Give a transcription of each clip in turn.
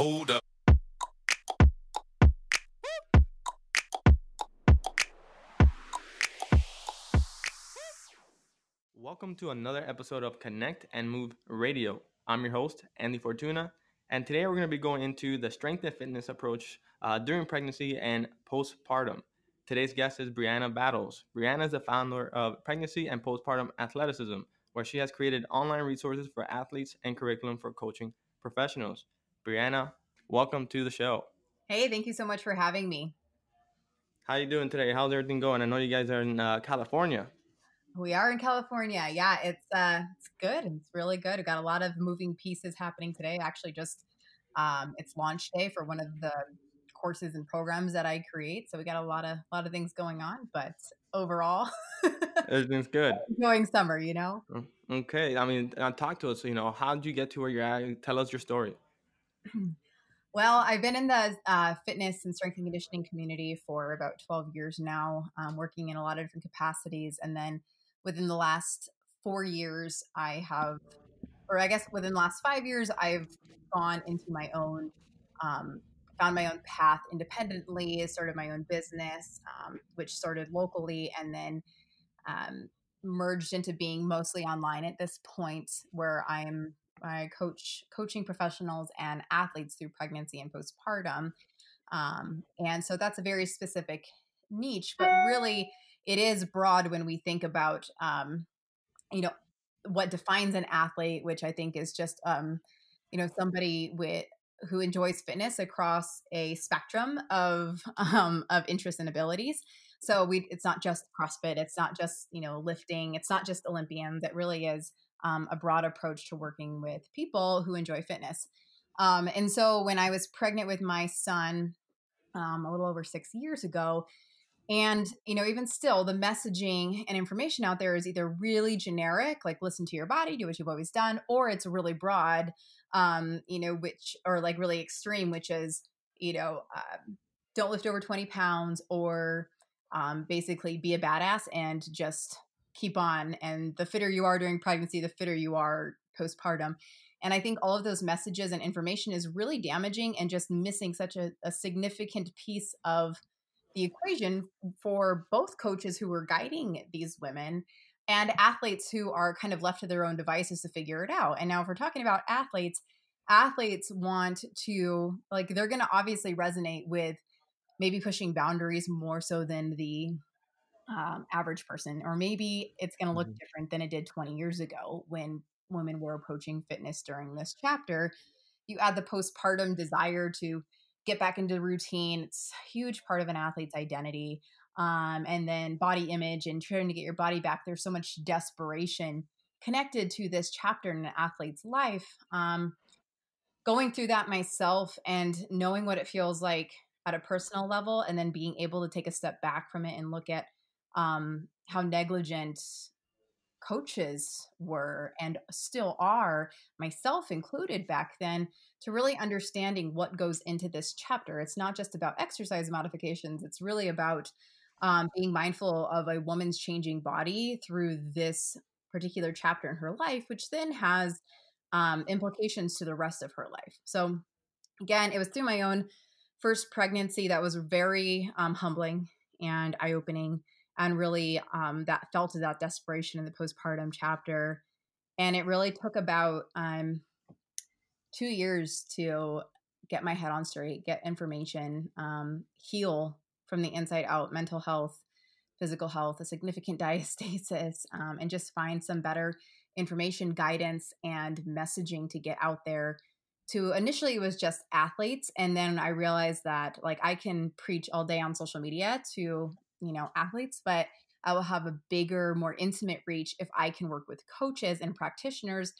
Hold up. Welcome to another episode of Connect and Move Radio. I'm your host, Andy Fortuna, and today we're going to be going into the strength and fitness approach uh, during pregnancy and postpartum. Today's guest is Brianna Battles. Brianna is the founder of Pregnancy and Postpartum Athleticism, where she has created online resources for athletes and curriculum for coaching professionals. Brianna, welcome to the show. Hey, thank you so much for having me. How are you doing today? How's everything going? I know you guys are in uh, California. We are in California. Yeah, it's uh it's good. It's really good. We got a lot of moving pieces happening today. Actually, just um it's launch day for one of the courses and programs that I create. So we got a lot of a lot of things going on, but overall Everything's good. enjoying summer, you know? Oh, Okay. I mean, uh, talk to us. You know, how did you get to where you're at? Tell us your story. Well, I've been in the uh, fitness and strength and conditioning community for about 12 years now, um, working in a lot of different capacities. And then within the last four years, I have, or I guess within the last five years, I've gone into my own, um, found my own path independently, started my own business, um, which started locally and then um, merged into being mostly online at this point where I'm I coach coaching professionals and athletes through pregnancy and postpartum. Um, and so that's a very specific niche, but really it is broad when we think about, um, you know, what defines an athlete, which I think is just, um, you know, somebody with who enjoys fitness across a spectrum of um, of interests and abilities. So we, it's not just CrossFit, it's not just you know lifting, it's not just Olympians. It really is um, a broad approach to working with people who enjoy fitness. Um, and so when I was pregnant with my son um, a little over six years ago, and you know, even still, the messaging and information out there is either really generic, like listen to your body, do what you've always done, or it's really broad, um, you know, which or like really extreme, which is you know, um, don't lift over twenty pounds, or um, basically be a badass and just keep on. And the fitter you are during pregnancy, the fitter you are postpartum. And I think all of those messages and information is really damaging and just missing such a, a significant piece of the equation for both coaches who are guiding these women and athletes who are kind of left to their own devices to figure it out. And now, if we're talking about athletes, athletes want to, like, they're going to obviously resonate with maybe pushing boundaries more so than the um, average person, or maybe it's going to look Mhm. different than it did 20 years ago when women were approaching fitness during this chapter. You add the postpartum desire to get back into routine, it's a huge part of an athlete's identity. Um, and then body image and trying to get your body back. There's so much desperation connected to this chapter in an athlete's life. Um, going through that myself and knowing what it feels like at a personal level, and then being able to take a step back from it and look at um, how negligent coaches were and still are, myself included back then, to really understanding what goes into this chapter. It's not just about exercise modifications, it's really about um, being mindful of a woman's changing body through this particular chapter in her life, which then has um, implications to the rest of her life. So, again, it was through my own first pregnancy that was very um, humbling and eye opening and really um, that felt that desperation in the postpartum chapter. And it really took about um, two years to get my head on straight get information um, heal from the inside out mental health physical health a significant diastasis um, and just find some better information guidance and messaging to get out there. To initially it was just athletes and then i realized that like i can preach all day on social media to you know athletes but i will have a bigger more intimate reach if i can work with coaches and practitioners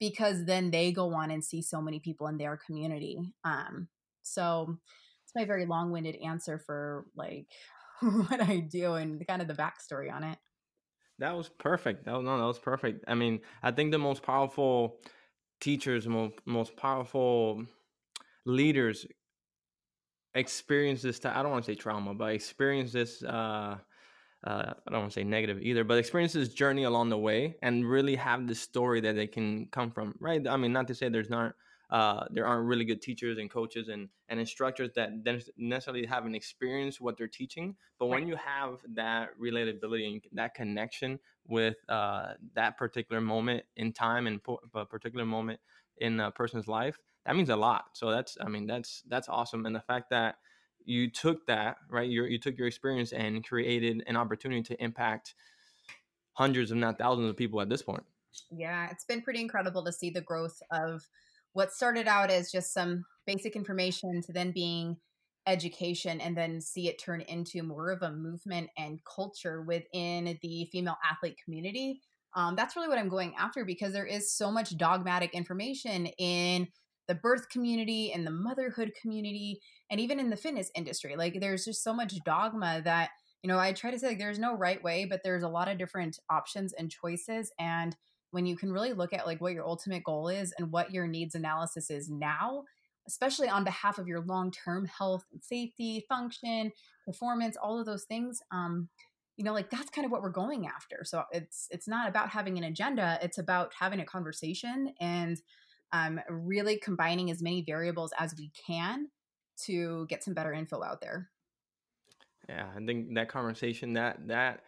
because then they go on and see so many people in their community um so it's my very long-winded answer for like what i do and kind of the backstory on it That was perfect. That was, no, that was perfect. I mean, I think the most powerful teachers, most most powerful leaders experience this. I I don't want to say trauma, but experience this. Uh, uh, I don't want to say negative either, but experience this journey along the way and really have this story that they can come from. Right? I mean, not to say there's not uh, there aren't really good teachers and coaches and, and instructors that necessarily haven't experienced what they're teaching. But when you have that relatability and that connection with uh, that particular moment in time and po- a particular moment in a person's life, that means a lot. So that's, I mean, that's that's awesome. And the fact that you took that right, you you took your experience and created an opportunity to impact hundreds, if not thousands, of people at this point. Yeah, it's been pretty incredible to see the growth of what started out as just some basic information to then being education and then see it turn into more of a movement and culture within the female athlete community. Um, that's really what I'm going after because there is so much dogmatic information in the birth community and the motherhood community and even in the fitness industry. Like there's just so much dogma that, you know, I try to say like there's no right way, but there's a lot of different options and choices. And when you can really look at like what your ultimate goal is and what your needs analysis is now especially on behalf of your long-term health and safety function performance all of those things um, you know like that's kind of what we're going after so it's it's not about having an agenda it's about having a conversation and um, really combining as many variables as we can to get some better info out there yeah i think that conversation that that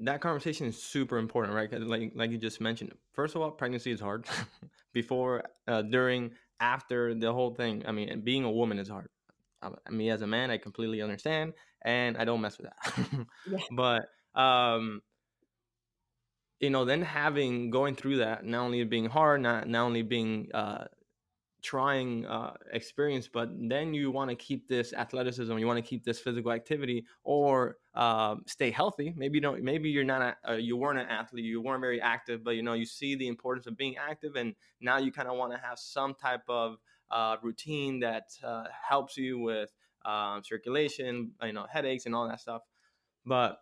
that conversation is super important, right? Like like you just mentioned. First of all, pregnancy is hard. Before, uh, during, after the whole thing. I mean, being a woman is hard. I mean, as a man, I completely understand, and I don't mess with that. yeah. But um, you know, then having going through that, not only being hard, not not only being uh, trying uh, experience, but then you want to keep this athleticism, you want to keep this physical activity, or uh, stay healthy. Maybe you don't. Maybe you're not. A, uh, you weren't an athlete. You weren't very active, but you know you see the importance of being active, and now you kind of want to have some type of uh, routine that uh, helps you with um, circulation, you know, headaches and all that stuff. But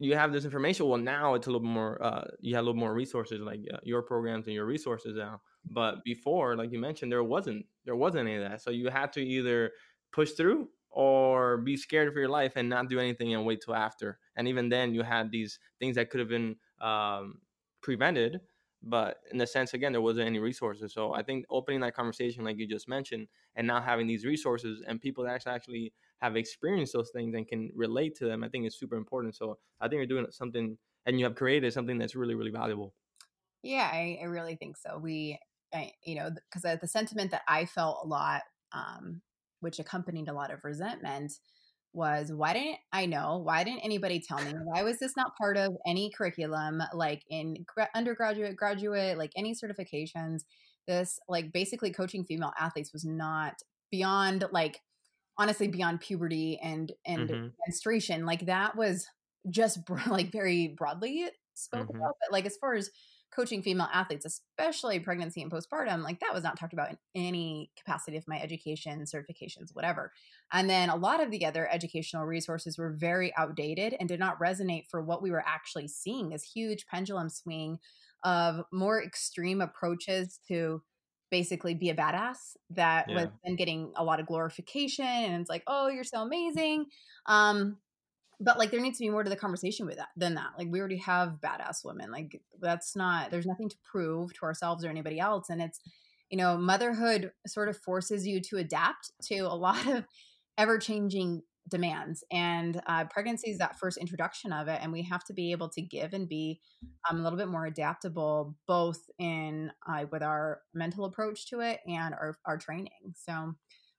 you have this information. Well, now it's a little more. Uh, you have a little more resources, like your programs and your resources now but before, like you mentioned, there wasn't there wasn't any of that. So you had to either push through or be scared for your life and not do anything and wait till after. And even then, you had these things that could have been um, prevented. But in the sense, again, there wasn't any resources. So I think opening that conversation, like you just mentioned, and now having these resources and people that actually have experienced those things and can relate to them, I think is super important. So I think you're doing something, and you have created something that's really, really valuable. Yeah, I, I really think so. We I, you know, because the sentiment that I felt a lot, um, which accompanied a lot of resentment, was why didn't I know? Why didn't anybody tell me? Why was this not part of any curriculum, like in undergraduate, graduate, like any certifications? This, like, basically coaching female athletes was not beyond, like, honestly, beyond puberty and and mm-hmm. menstruation. Like that was just like very broadly spoke mm-hmm. about, but like as far as coaching female athletes, especially pregnancy and postpartum, like that was not talked about in any capacity of my education, certifications, whatever. And then a lot of the other educational resources were very outdated and did not resonate for what we were actually seeing this huge pendulum swing of more extreme approaches to basically be a badass that yeah. was then getting a lot of glorification and it's like oh you're so amazing um but like there needs to be more to the conversation with that than that like we already have badass women like that's not there's nothing to prove to ourselves or anybody else and it's you know motherhood sort of forces you to adapt to a lot of ever changing demands and uh, pregnancy is that first introduction of it and we have to be able to give and be um, a little bit more adaptable both in uh, with our mental approach to it and our, our training so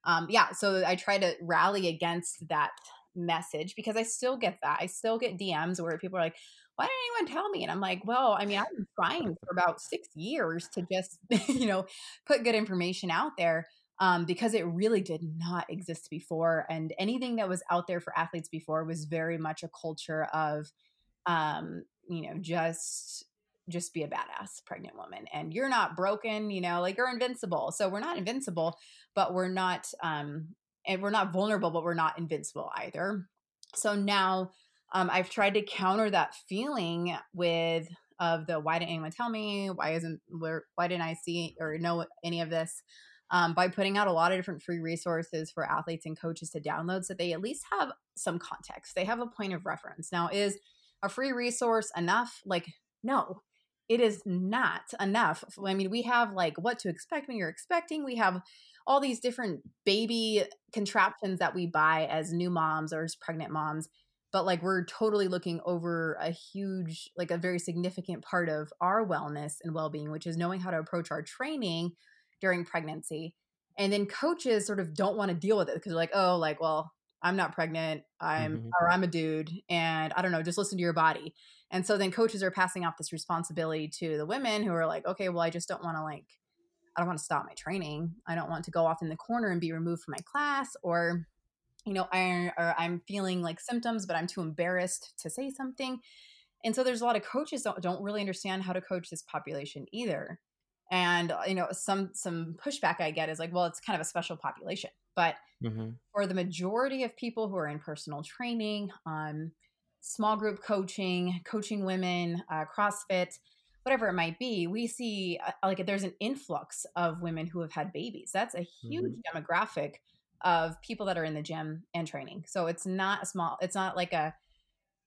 um, yeah so i try to rally against that message because I still get that. I still get DMs where people are like, why didn't anyone tell me? And I'm like, well, I mean, I've been trying for about six years to just, you know, put good information out there um, because it really did not exist before. And anything that was out there for athletes before was very much a culture of, um, you know, just just be a badass pregnant woman and you're not broken you know like you're invincible so we're not invincible but we're not um and we're not vulnerable, but we're not invincible either. So now um, I've tried to counter that feeling with of the why didn't anyone tell me? Why isn't where? Why didn't I see or know any of this? Um, by putting out a lot of different free resources for athletes and coaches to download, so they at least have some context. They have a point of reference. Now, is a free resource enough? Like, no, it is not enough. I mean, we have like what to expect when you're expecting. We have all these different baby contraptions that we buy as new moms or as pregnant moms but like we're totally looking over a huge like a very significant part of our wellness and well-being which is knowing how to approach our training during pregnancy and then coaches sort of don't want to deal with it because they're like oh like well i'm not pregnant i'm mm-hmm. or i'm a dude and i don't know just listen to your body and so then coaches are passing off this responsibility to the women who are like okay well i just don't want to like i don't want to stop my training i don't want to go off in the corner and be removed from my class or you know, I, or I'm feeling like symptoms, but I'm too embarrassed to say something. And so there's a lot of coaches don't, don't really understand how to coach this population either. And uh, you know, some some pushback I get is like, well, it's kind of a special population. But mm-hmm. for the majority of people who are in personal training, um, small group coaching, coaching women, uh, CrossFit, whatever it might be, we see uh, like there's an influx of women who have had babies. That's a huge mm-hmm. demographic of people that are in the gym and training. So it's not a small, it's not like a,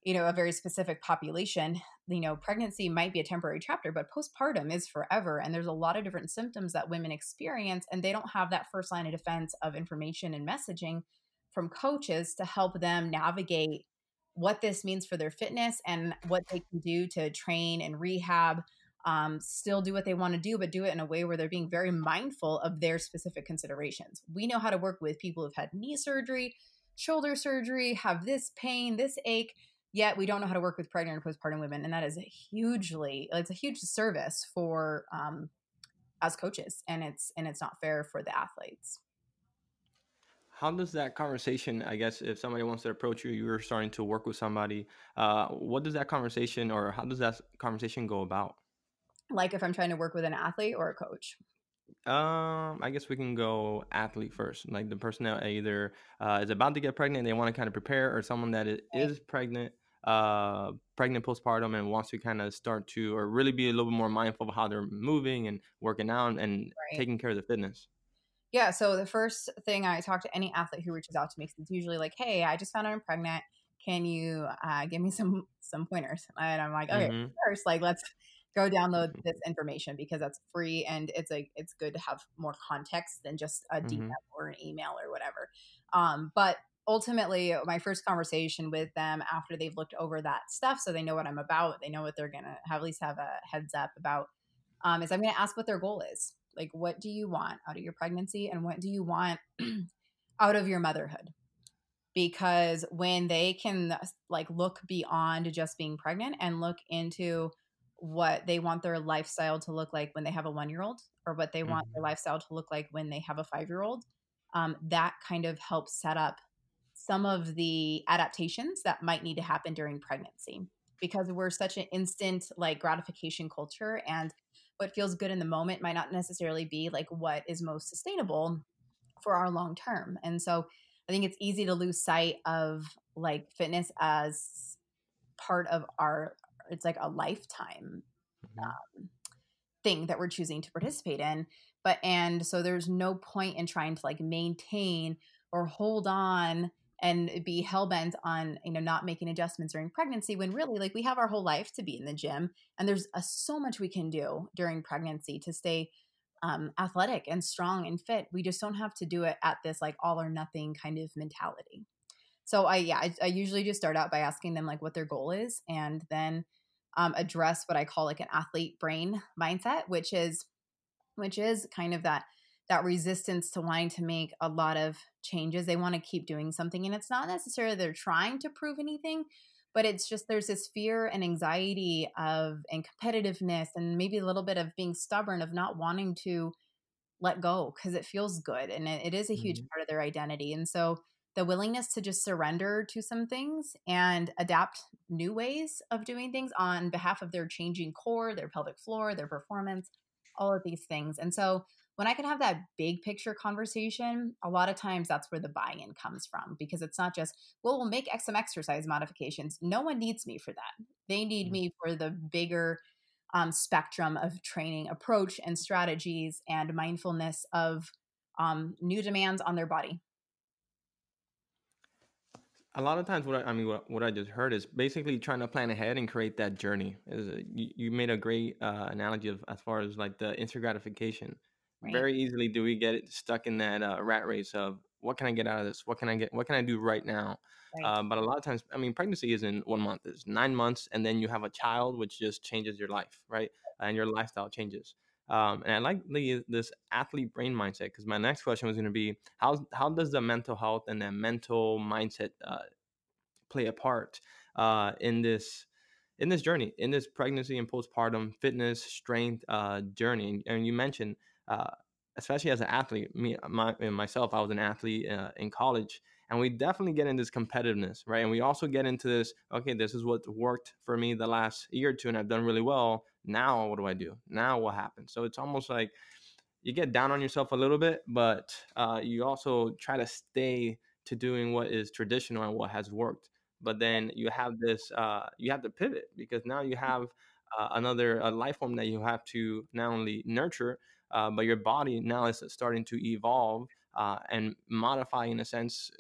you know, a very specific population. You know, pregnancy might be a temporary chapter, but postpartum is forever. And there's a lot of different symptoms that women experience, and they don't have that first line of defense of information and messaging from coaches to help them navigate what this means for their fitness and what they can do to train and rehab um, still do what they want to do, but do it in a way where they're being very mindful of their specific considerations. We know how to work with people who've had knee surgery, shoulder surgery, have this pain, this ache, yet we don't know how to work with pregnant and postpartum women. And that is hugely, it's a huge service for, um, as coaches and it's, and it's not fair for the athletes how does that conversation i guess if somebody wants to approach you you're starting to work with somebody uh, what does that conversation or how does that conversation go about like if I'm trying to work with an athlete or a coach? Um, I guess we can go athlete first, like the person that either uh, is about to get pregnant, they want to kind of prepare, or someone that is pregnant, uh, pregnant postpartum, and wants to kind of start to, or really be a little bit more mindful of how they're moving and working out and right. taking care of the fitness. Yeah. So the first thing I talk to any athlete who reaches out to me, it's usually like, "Hey, I just found out I'm pregnant. Can you uh, give me some some pointers?" And I'm like, "Okay, mm-hmm. first, like let's." go download this information because that's free and it's a it's good to have more context than just a DM mm-hmm. or an email or whatever. Um, but ultimately, my first conversation with them after they've looked over that stuff, so they know what I'm about, they know what they're gonna have, at least have a heads up about, um, is I'm gonna ask what their goal is. Like, what do you want out of your pregnancy, and what do you want out of your motherhood? Because when they can like look beyond just being pregnant and look into what they want their lifestyle to look like when they have a one year old or what they mm-hmm. want their mm-hmm. lifestyle to look like when they have a five year old. Um, that kind of helps set up some of the adaptations that might need to happen during pregnancy because we're such an instant like gratification culture and what feels good in the moment might not necessarily be like what is most sustainable for our long term. And so I think it's easy to lose sight of like fitness as part of our it's like a lifetime mm-hmm. um, thing that we're choosing to participate in but and so there's no point in trying to like maintain or hold on and be hell-bent on you know not making adjustments during pregnancy when really like we have our whole life to be in the gym and there's a, so much we can do during pregnancy to stay um, athletic and strong and fit. We just don't have to do it at this like all or nothing kind of mentality. So I yeah, I, I, usually just start out by asking them like what their goal is, and then um, address what I call like an athlete brain mindset, which is which is kind of that that resistance to wanting to make a lot of changes. They want to keep doing something, and it's not necessarily they're trying to prove anything, but it's just there's this fear and anxiety of and competitiveness, and maybe a little bit of being stubborn of not wanting to let go because it feels good and it, it is a huge mm-hmm. part of their identity. And so the willingness to just surrender to some things and adapt new ways of doing things on behalf of their changing core, their pelvic floor, their performance, all of these things. And so when I can have that big picture conversation, a lot of times that's where the buy in comes from because it's not just, well, we'll make some exercise modifications. No one needs me for that. They need mm-hmm. me for the bigger um, spectrum of training approach and strategies and mindfulness of um, new demands on their body a lot of times what I, I mean what, what I just heard is basically trying to plan ahead and create that journey. Is a, you, you made a great uh, analogy of as far as like the instant gratification. Right Very easily do we get stuck in that uh, rat race of what can I get out of this? What can I get? What can I do right now? right Uh, but a lot of times, I mean, pregnancy isn't one month; it's nine months, and then you have a child, which just changes your life, right? And your lifestyle changes. Um, and I like the, this athlete brain mindset because my next question was going to be how how does the mental health and the mental mindset uh, play a part uh, in this in this journey, in this pregnancy and postpartum fitness strength uh, journey. And, and you mentioned, uh, especially as an athlete, me my, myself, I was an athlete uh, in college, and we definitely get into this competitiveness, right? And we also get into this. Okay, this is what worked for me the last year or two, and I've done really well. Now, what do I do? Now, what happens? So it's almost like you get down on yourself a little bit, but uh, you also try to stay to doing what is traditional and what has worked. But then you have this, uh, you have to pivot because now you have uh, another a life form that you have to not only nurture, uh, but your body now is starting to evolve uh, and modify in a sense.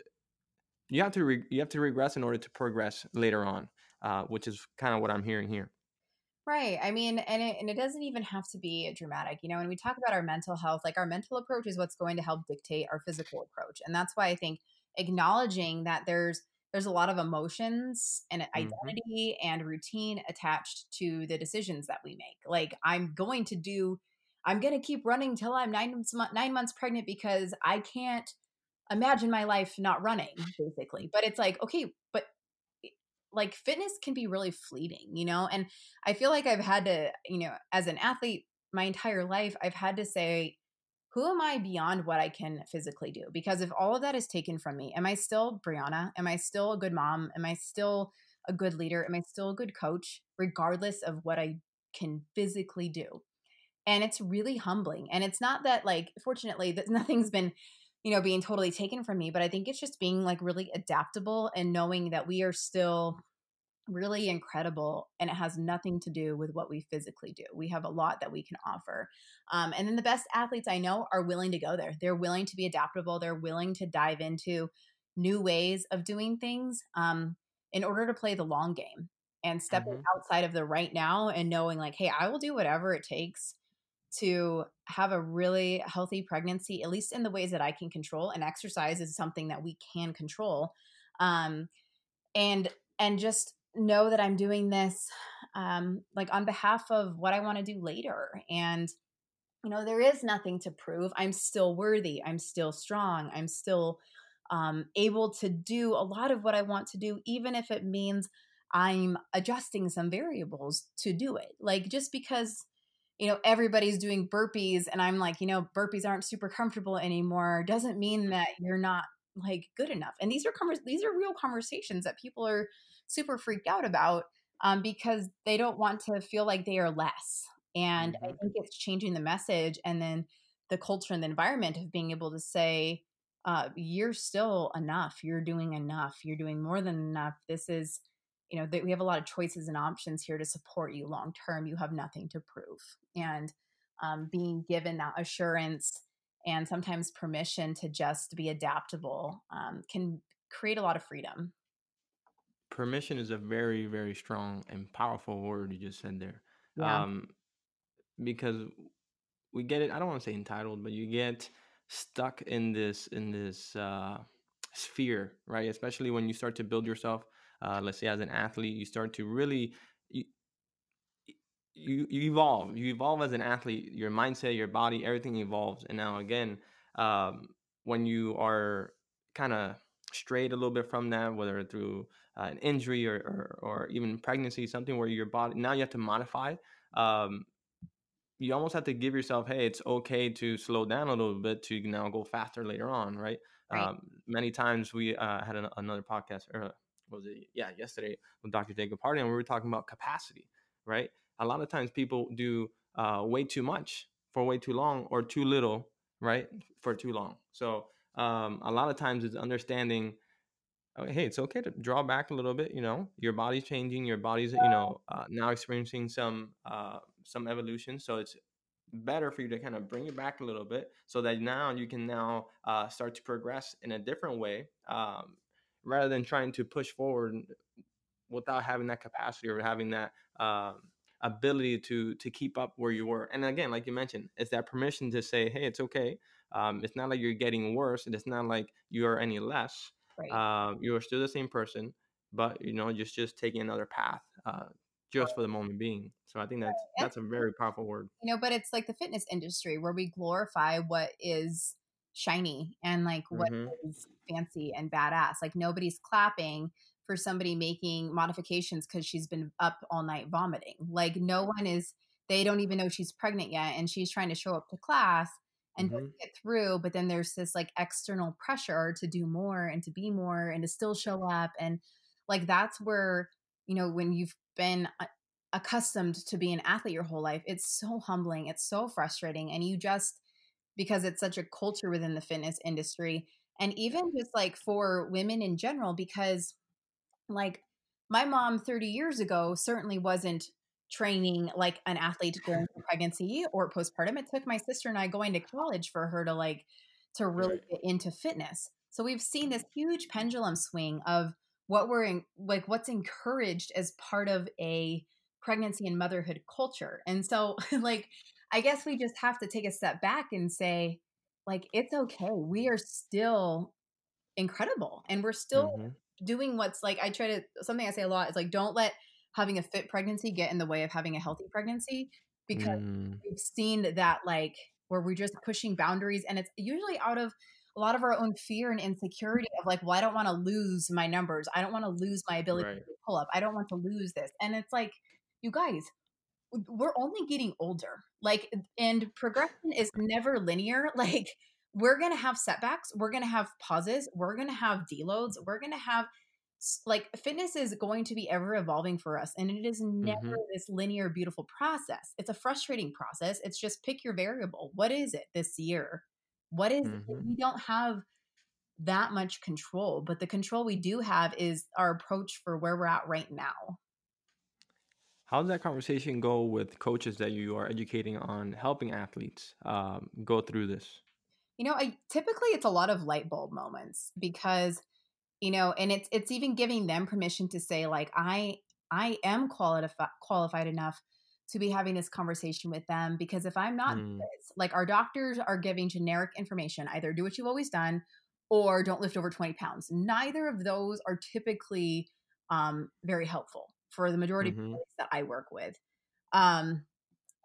You have to re- you have to regress in order to progress later on, uh, which is kind of what I'm hearing here. Right. I mean, and it, and it doesn't even have to be dramatic. You know, when we talk about our mental health, like our mental approach is what's going to help dictate our physical approach. And that's why I think acknowledging that there's there's a lot of emotions and hmm identity and routine attached to the decisions that we make. Like I'm going to do I'm going to keep running till I'm 9 months 9 months pregnant because I can't imagine my life not running basically. But it's like, okay, but like fitness can be really fleeting, you know? And I feel like I've had to, you know, as an athlete my entire life, I've had to say, who am I beyond what I can physically do? Because if all of that is taken from me, am I still Brianna? Am I still a good mom? Am I still a good leader? Am I still a good coach, regardless of what I can physically do? And it's really humbling. And it's not that, like, fortunately, that nothing's been, you know, being totally taken from me, but I think it's just being like really adaptable and knowing that we are still really incredible and it has nothing to do with what we physically do. We have a lot that we can offer um, and then the best athletes i know are willing to go there. They're willing to be adaptable. They're willing to dive into new ways of doing things um, in order to play the long game and stepping hmm outside of the right now and knowing like hey i will do whatever it takes to have a really healthy pregnancy at least in the ways that i can control and exercise is something that we can control um, and and just know that I'm doing this um, like on behalf of what I want to do later. And you know, there is nothing to prove. I'm still worthy. I'm still strong. I'm still um, able to do a lot of what I want to do, even if it means I'm adjusting some variables to do it. Like just because you know everybody's doing burpees and i'm like you know burpees aren't super comfortable anymore. Doesn't mean that you're not like good enough. And these are convers- these are real conversations that people are super freaked out about um, because they don't want to feel like they are less. And i hmm think it's changing the message and then the culture and the environment of being able to say uh, you're still enough. You're doing enough. You're doing more than enough. This is you know that we have a lot of choices and options here to support you long term you have nothing to prove and um, being given that assurance and sometimes permission to just be adaptable um, can create a lot of freedom Permission is a very, very strong and powerful word you just said there. yeah Um, because we get it, I don't want to say entitled, but you get stuck in this in this uh, sphere, right? Especially when you start to build yourself. Uh, let's say as an athlete, you start to really you, you you evolve. You evolve as an athlete. Your mindset, your body, everything evolves. And now again, um, when you are kind of strayed a little bit from that, whether through uh, an injury or, or or even pregnancy, something where your body now you have to modify. Um, you almost have to give yourself, hey, it's okay to slow down a little bit to now go faster later on, right? right Um, many times we uh, had an, another podcast, or what was it? Yeah, yesterday with Dr. Jacob Hardy, and we were talking about capacity, right? A lot of times people do uh, way too much for way too long or too little, right? For too long. So um, a lot of times it's understanding oh, hey, it's okay to draw back a little bit. You know, your body's changing. Your body's, you know, uh, now experiencing some uh, some evolution. So it's better for you to kind of bring it back a little bit, so that now you can now uh, start to progress in a different way. Um, rather than trying to push forward without having that capacity or having that um, ability to to keep up where you were. And again, like you mentioned, it's that permission to say, "Hey, it's okay. Um, it's not like you're getting worse, and it's not like you are any less. Right. Um, you are still the same person, but you know, just just taking another path, uh, just for the moment being. So I think that's that's a very powerful word. you know but it's like the fitness industry where we glorify what is shiny and like what Mhm. is fancy and badass like nobody's clapping for somebody making modifications because she's been up all night vomiting like no one is they don't even know she's pregnant yet and she's trying to show up to class and Mhm. get through but then there's this like external pressure to do more and to be more and to still show up and like that's where you know when you've been uh, accustomed to be an athlete your whole life it's so humbling it's so frustrating and you just because it's such a culture within the fitness industry and even just like for women in general because like my mom 30 years ago certainly wasn't training like an athlete during pregnancy or postpartum. It took my sister and i going to college for her to like to really Right. get into fitness. So we've seen this mm-hmm. huge pendulum swing of what we're in, like what's encouraged as part of a pregnancy and motherhood culture. And so like i guess we just have to take a step back and say like it's okay we are still incredible and we're still Mhm. doing what's like I try to something I say a lot is like don't let having a fit pregnancy get in the way of having a healthy pregnancy because Mm. we've seen that like where we're just pushing boundaries and it's usually out of a lot of our own fear and insecurity of like well I don't want to lose my numbers I don't want to lose my ability Right. to pull up I don't want to lose this and it's like you guys we're only getting older like and progression is never linear like we're gonna have setbacks we're gonna have pauses we're gonna have deloads we're gonna have like fitness is going to be ever evolving for us and it is never Mhm. this linear beautiful process it's a frustrating process it's just pick your variable what is it this year what is it? Mhm. we don't have that much control but the control we do have is our approach for where we're at right now How does that conversation go with coaches that you are educating on helping athletes um, go through this? You know, I typically it's a lot of light bulb moments because you know, and it's it's even giving them permission to say like I I am qualified qualified enough to be having this conversation with them because if I'm not Mm. this, like our doctors are giving generic information, either do what you've always done or don't lift over 20 pounds. Neither of those are typically um, very helpful for the majority of Mhm. people that I work with. Um,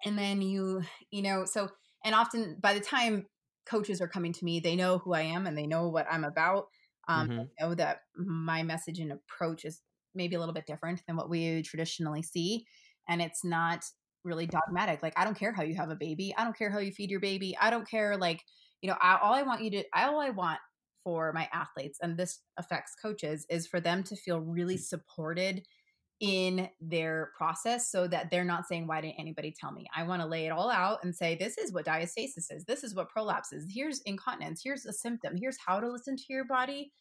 and then you you know so and often by the time coaches are coming to me they know who i am and they know what i'm about um, Mhm. they know that my message and approach is maybe a little bit different than what we traditionally see and it's not really dogmatic like i don't care how you have a baby i don't care how you feed your baby i don't care like you know I, all i want you to all i want for my athletes and this affects coaches is for them to feel really supported in their process so that they're not saying why didn't anybody tell me? I want to lay it all out and say this is what diastasis is. This is what prolapse is here's incontinence. Here's a symptom. Here's how to listen to your body.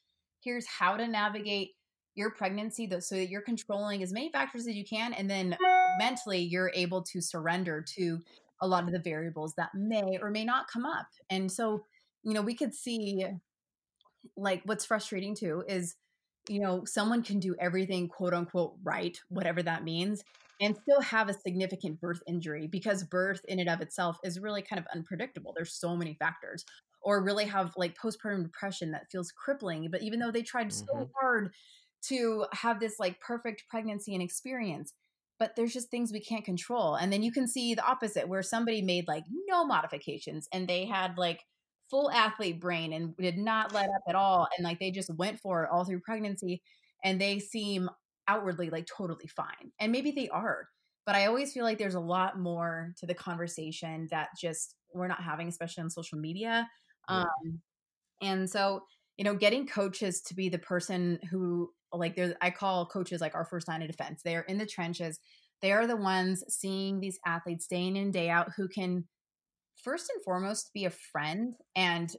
Here's how to navigate your pregnancy so that you're controlling as many factors as you can and then mentally you're able to surrender to a lot of the variables that may or may not come up. And so you know we could see like what's frustrating too is you know someone can do everything quote unquote right whatever that means and still have a significant birth injury because birth in and of itself is really kind of unpredictable there's so many factors or really have like postpartum depression that feels crippling but even though they tried so Mhm. hard to have this like perfect pregnancy and experience but there's just things we can't control and then you can see the opposite where somebody made like no modifications and they had like full athlete brain and did not let up at all and like they just went for it all through pregnancy and they seem outwardly like totally fine and maybe they are but i always feel like there's a lot more to the conversation that just we're not having especially on social media Right. um and so you know getting coaches to be the person who like there's i call coaches like our first line of defense they're in the trenches they are the ones seeing these athletes day in and day out who can first and foremost be a friend and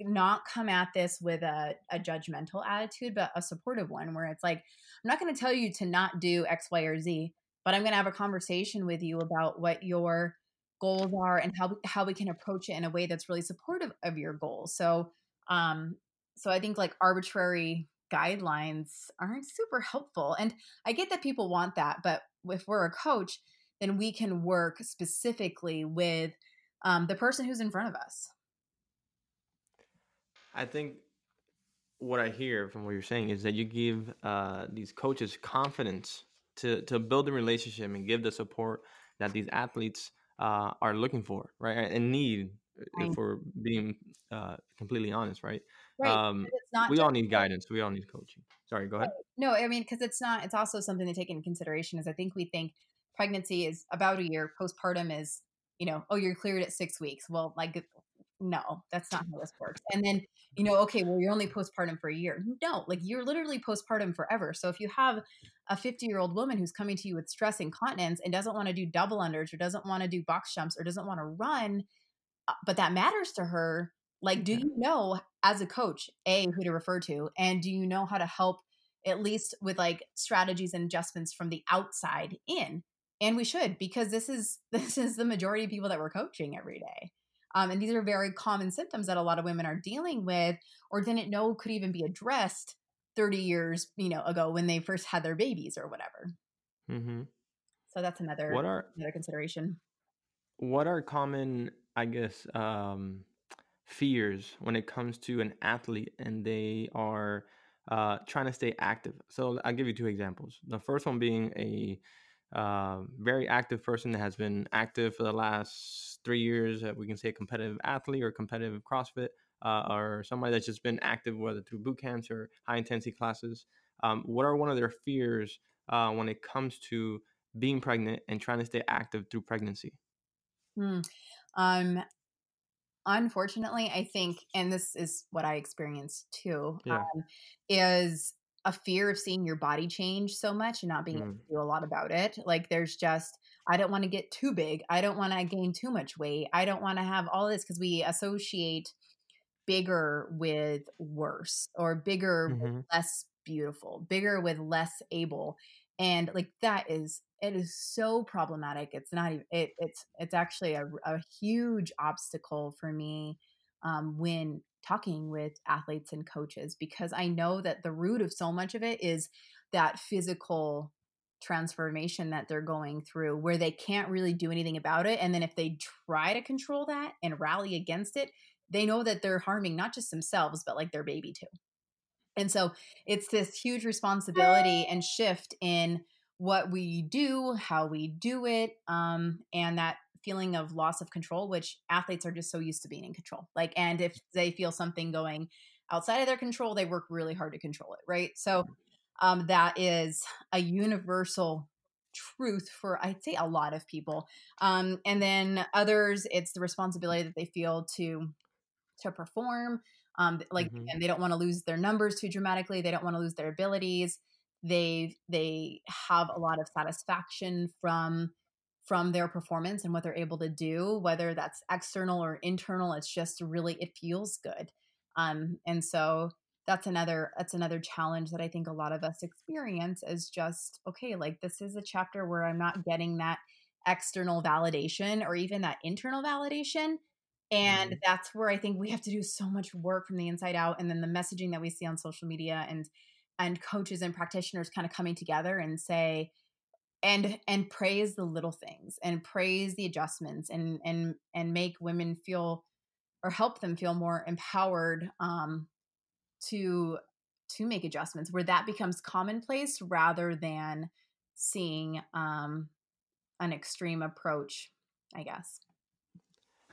not come at this with a, a judgmental attitude but a supportive one where it's like i'm not going to tell you to not do x y or z but i'm going to have a conversation with you about what your goals are and how how we can approach it in a way that's really supportive of your goals so um so i think like arbitrary guidelines aren't super helpful. And I get that people want that, but if we're a coach, then we can work specifically with um, the person who's in front of us. I think what I hear from what you're saying is that you give uh, these coaches confidence to to build a relationship and give the support that these athletes uh, are looking for, right, and need. Right. If we're being uh, completely honest, right? Right. Um, we all need guidance. We all need coaching. Sorry, go ahead. No, I mean because it's not. It's also something to take into consideration. Is I think we think pregnancy is about a year. Postpartum is, you know, oh, you're cleared at six weeks. Well, like no, that's not how this works. And then, you know, okay, well, you're only postpartum for a year. No, like you're literally postpartum forever. So if you have a 50 year old woman who's coming to you with stress incontinence and doesn't want to do double unders or doesn't want to do box jumps or doesn't want to run, uh, but that matters to her, like, do you know as a coach, A, who to refer to? And do you know how to help at least with like strategies and adjustments from the outside in? And we should because this is this is the majority of people that we're coaching every day. Um, and these are very common symptoms that a lot of women are dealing with or didn't know could even be addressed 30 years, you know, ago when they first had their babies or whatever. Mm-hmm. So that's another what are another consideration. What are common, I guess, um, fears when it comes to an athlete and they are uh, trying to stay active? So I'll give you two examples. The first one being a uh, very active person that has been active for the last three years. We can say a competitive athlete or competitive CrossFit, uh, or somebody that's just been active, whether through boot camps or high intensity classes. Um, what are one of their fears uh, when it comes to being pregnant and trying to stay active through pregnancy? Hmm. Um, unfortunately, I think, and this is what I experienced too, yeah. um, is a fear of seeing your body change so much and not being mm. able to do a lot about it. Like there's just I don't want to get too big. I don't want to gain too much weight. I don't want to have all this because we associate bigger with worse or bigger mm-hmm. with less beautiful, bigger with less able. And like that is it is so problematic. It's not even it, it's it's actually a, a huge obstacle for me um, when talking with athletes and coaches because I know that the root of so much of it is that physical transformation that they're going through where they can't really do anything about it. And then if they try to control that and rally against it, they know that they're harming not just themselves, but like their baby too. And so it's this huge responsibility and shift in what we do, how we do it, um, and that feeling of loss of control, which athletes are just so used to being in control. Like, and if they feel something going outside of their control, they work really hard to control it, right? So mm-hmm. um, that is a universal truth for I'd say a lot of people. Um, and then others, it's the responsibility that they feel to to perform. Um, like mm-hmm. and they don't want to lose their numbers too dramatically. They don't want to lose their abilities. They they have a lot of satisfaction from from their performance and what they're able to do, whether that's external or internal. It's just really it feels good, um, and so that's another that's another challenge that I think a lot of us experience is just okay, like this is a chapter where I'm not getting that external validation or even that internal validation. And mm-hmm. that's where I think we have to do so much work from the inside out. And then the messaging that we see on social media and and coaches and practitioners kind of coming together and say, and and praise the little things and praise the adjustments and and and make women feel or help them feel more empowered um to to make adjustments where that becomes commonplace rather than seeing um an extreme approach i guess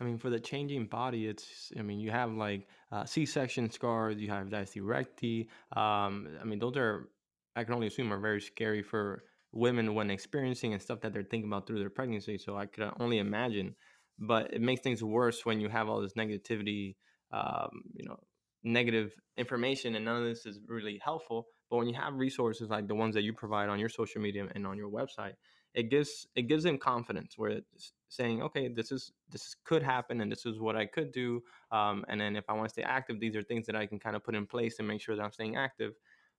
I mean, for the changing body, it's, I mean, you have like uh, C section scars, you have diastasis recti. Um, I mean, those are, I can only assume, are very scary for women when experiencing and stuff that they're thinking about through their pregnancy. So I could only imagine. But it makes things worse when you have all this negativity, um, you know, negative information, and none of this is really helpful. But when you have resources like the ones that you provide on your social media and on your website, it gives it gives them confidence where it's saying, okay, this is this could happen, and this is what I could do. Um, and then if I want to stay active, these are things that I can kind of put in place and make sure that I'm staying active.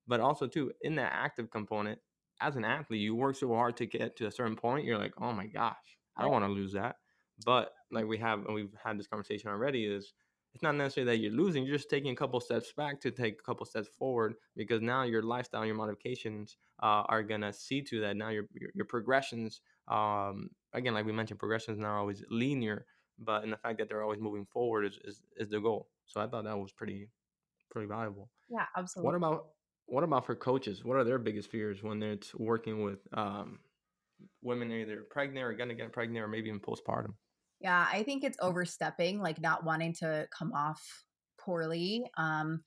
But also too, in that active component, as an athlete, you work so hard to get to a certain point. You're like, oh my gosh, I don't want to lose that. But like we have, and we've had this conversation already, is it's not necessarily that you're losing. You're just taking a couple steps back to take a couple steps forward because now your lifestyle, your modifications uh, are gonna see to that. Now your your, your progressions, um, again, like we mentioned, progressions not always linear, but in the fact that they're always moving forward is, is, is the goal. So I thought that was pretty pretty valuable. Yeah, absolutely. What about what about for coaches? What are their biggest fears when they're working with um, women either pregnant or gonna get pregnant or maybe even postpartum? Yeah, I think it's overstepping, like not wanting to come off poorly. Um,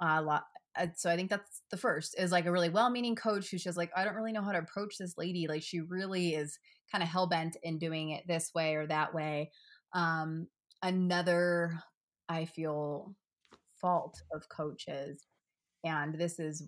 a lot. Uh, so I think that's the first is like a really well-meaning coach who's just like, I don't really know how to approach this lady. Like she really is kind of hell bent in doing it this way or that way. Um, another, I feel, fault of coaches, and this is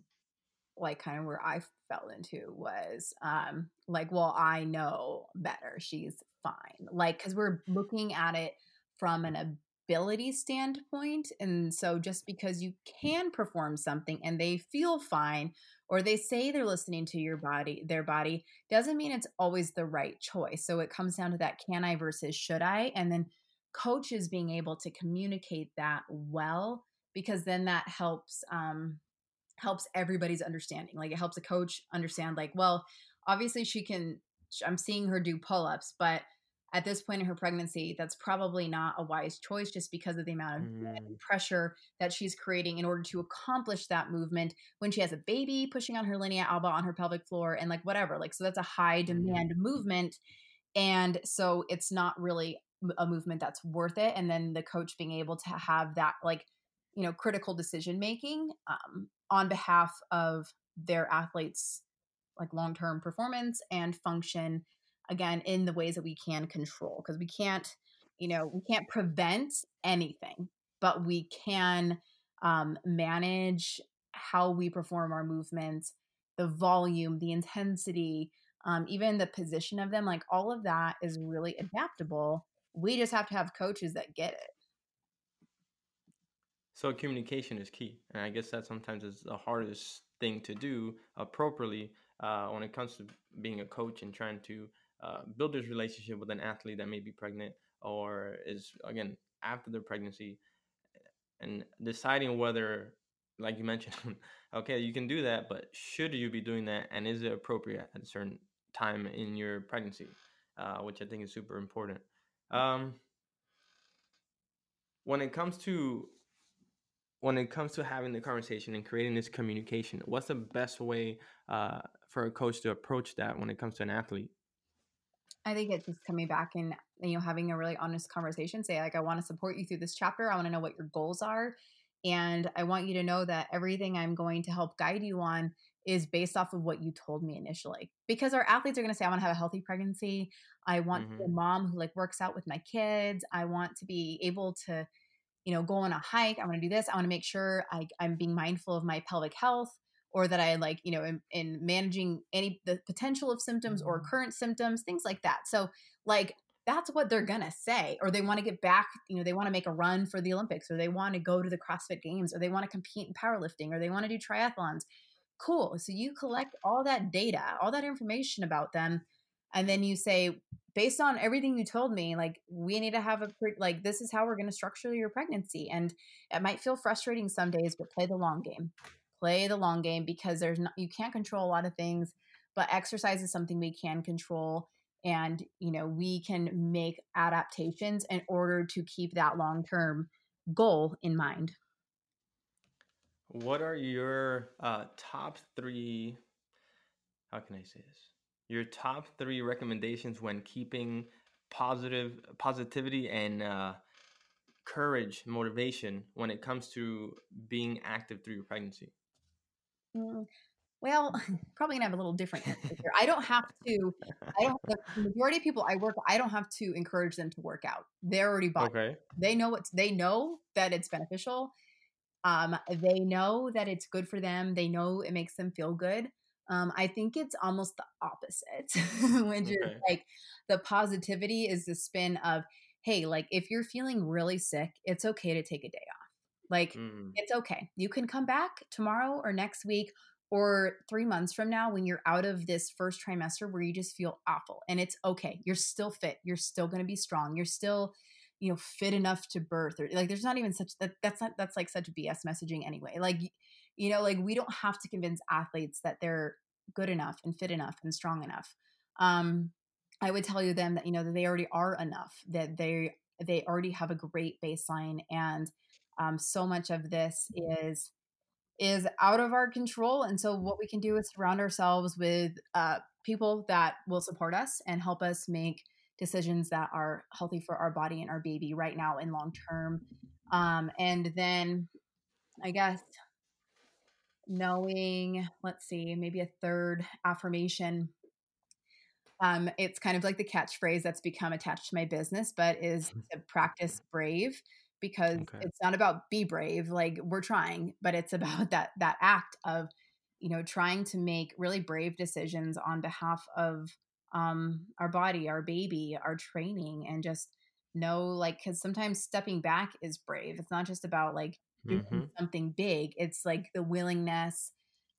like kind of where I fell into was um like, well, I know better. She's fine. Like, because we're looking at it from an ability standpoint. And so just because you can perform something and they feel fine or they say they're listening to your body, their body, doesn't mean it's always the right choice. So it comes down to that can I versus should I? And then coaches being able to communicate that well because then that helps um helps everybody's understanding. Like it helps a coach understand like, well, obviously she can I'm seeing her do pull-ups, but at this point in her pregnancy, that's probably not a wise choice just because of the amount of mm. pressure that she's creating in order to accomplish that movement when she has a baby pushing on her linea alba on her pelvic floor and like whatever. Like, so that's a high mm-hmm. demand mm. movement. And so it's not really a movement that's worth it. And then the coach being able to have that, like, you know, critical decision making um, on behalf of their athletes, like long term performance and function again in the ways that we can control because we can't you know we can't prevent anything but we can um, manage how we perform our movements the volume the intensity um, even the position of them like all of that is really adaptable. We just have to have coaches that get it so communication is key and i guess that sometimes is the hardest thing to do appropriately uh, when it comes to being a coach and trying to uh, build this relationship with an athlete that may be pregnant or is again after their pregnancy and deciding whether like you mentioned okay you can do that but should you be doing that and is it appropriate at a certain time in your pregnancy uh, which i think is super important. Um, when it comes to when it comes to having the conversation and creating this communication what's the best way uh, for a coach to approach that when it comes to an athlete I think it's just coming back and you know having a really honest conversation. Say like, I want to support you through this chapter. I want to know what your goals are, and I want you to know that everything I'm going to help guide you on is based off of what you told me initially. Because our athletes are going to say, I want to have a healthy pregnancy. I want mm-hmm. to be a mm-hmm. mom who like works out with my kids. I want to be able to, you know, go on a hike. I want to do this. I want to make sure I, I'm being mindful of my pelvic health or that I like, you know, in, in managing any the potential of symptoms or mm-hmm. current symptoms, things like that. So like that's what they're gonna say or they want to get back you know they want to make a run for the olympics or they want to go to the crossfit games or they want to compete in powerlifting or they want to do triathlons cool so you collect all that data all that information about them and then you say based on everything you told me like we need to have a pre- like this is how we're going to structure your pregnancy and it might feel frustrating some days but play the long game. Play the long game because there's not you can't control a lot of things but exercise is something we can control and you know we can make adaptations in order to keep that long term goal in mind. What are your uh, top three how can i say this your top three recommendations when keeping positive positivity and uh, courage motivation when it comes to being active through your pregnancy Mm, well, probably gonna have a little different answer here. I don't have to. I don't. The majority of people I work, I don't have to encourage them to work out. They're already bought. Okay. They know what they know that it's beneficial. Um, they know that it's good for them. They know it makes them feel good. Um, I think it's almost the opposite, which okay. is like the positivity is the spin of, hey, like if you're feeling really sick, it's okay to take a day off like, mm. it's okay. You can come back tomorrow or next week or three months from now when you're out of this first trimester where you just feel awful and it's okay. You're still fit. You're still going to be strong. You're still, you know fit enough to birth or like there's not even such that that's not that's like such bs messaging anyway like you know like we don't have to convince athletes that they're good enough and fit enough and strong enough. Um i would tell you them that you know that they already are enough that they they already have a great baseline and um, so much of this is is out of our control and so what we can do is surround ourselves with uh, people that will support us and help us make decisions that are healthy for our body and our baby right now and long term. Um, and then i guess knowing let's see maybe a third affirmation um, it's kind of like the catchphrase that's become attached to my business but is to practice brave because okay. it's not about be brave like we're trying but it's about that that act of you know trying to make really brave decisions on behalf of um our body our baby our training and just know like because sometimes stepping back is brave it's not just about like mm-hmm. something big it's like the willingness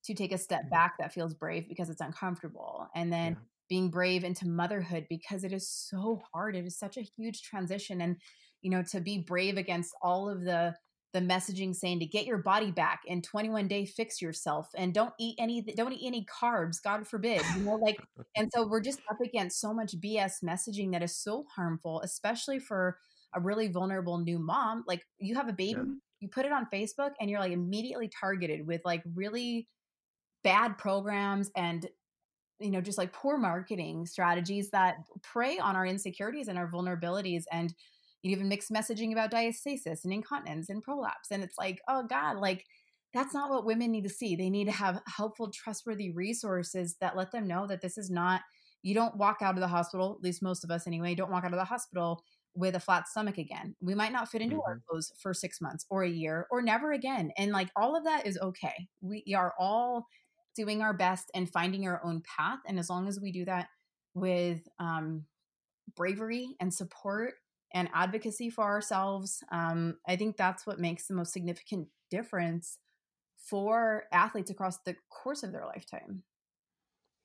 to take a step back that feels brave because it's uncomfortable and then yeah. being brave into motherhood because it is so hard it is such a huge transition and you know to be brave against all of the the messaging saying to get your body back in 21 day fix yourself and don't eat any don't eat any carbs god forbid you know like and so we're just up against so much bs messaging that is so harmful especially for a really vulnerable new mom like you have a baby yeah. You put it on facebook and you're like immediately targeted with like really bad programs and you know just like poor marketing strategies that prey on our insecurities and our vulnerabilities and you even mixed messaging about diastasis and incontinence and prolapse. And it's like, oh God, like that's not what women need to see. They need to have helpful, trustworthy resources that let them know that this is not, you don't walk out of the hospital, at least most of us anyway, don't walk out of the hospital with a flat stomach again. We might not fit into mm-hmm. our clothes for six months or a year or never again. And like all of that is okay. We are all doing our best and finding our own path. And as long as we do that with um, bravery and support and advocacy for ourselves. Um, I think that's what makes the most significant difference for athletes across the course of their lifetime.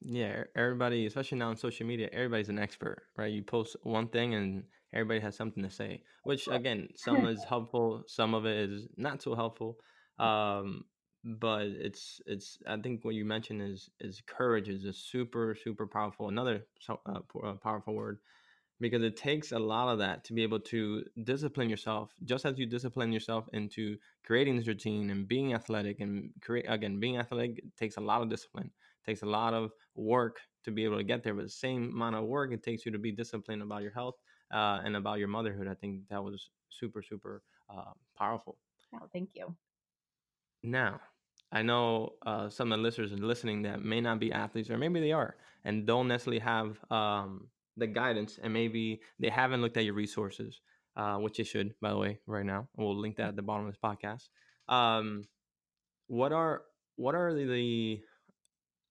Yeah, everybody, especially now on social media, everybody's an expert, right? You post one thing and everybody has something to say, which again, some is helpful, some of it is not so helpful. Um, but it's it's I think what you mentioned is is courage is a super super powerful another uh, uh powerful word because it takes a lot of that to be able to discipline yourself just as you discipline yourself into creating this routine and being athletic and create again being athletic takes a lot of discipline takes a lot of work to be able to get there but the same amount of work it takes you to be disciplined about your health uh, and about your motherhood i think that was super super uh, powerful oh thank you now I know uh, some of the listeners are listening that may not be athletes, or maybe they are, and don't necessarily have um, the guidance and maybe they haven't looked at your resources, uh, which they should, by the way, right now. We'll link that at the bottom of this podcast. Um, what are what are the, the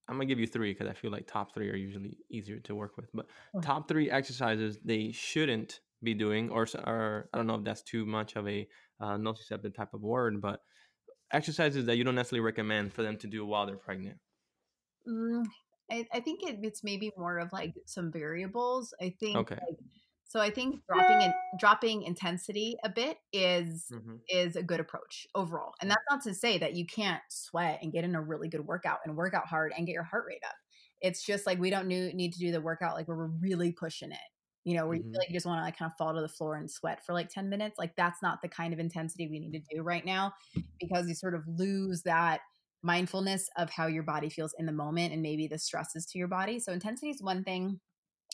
I'm gonna give you three because I feel like top three are usually easier to work with. But top three exercises they shouldn't be doing, or, or I don't know if that's too much of a uh, nociceptive type of word, but exercises that you don't necessarily recommend for them to do while they're pregnant. Mm, I, I think it, it's maybe more of like some variables. I think okay. Like, so I think dropping in, dropping intensity a bit is mm-hmm. is a good approach overall. And that's not to say that you can't sweat and get in a really good workout and work out hard and get your heart rate up. It's just like we don't need to do the workout like where we're really pushing it. You know, where mm-hmm. you feel like you just want to like kind of fall to the floor and sweat for like 10 minutes. Like that's not the kind of intensity we need to do right now because you sort of lose that mindfulness of how your body feels in the moment and maybe the stresses to your body. So intensity is one thing.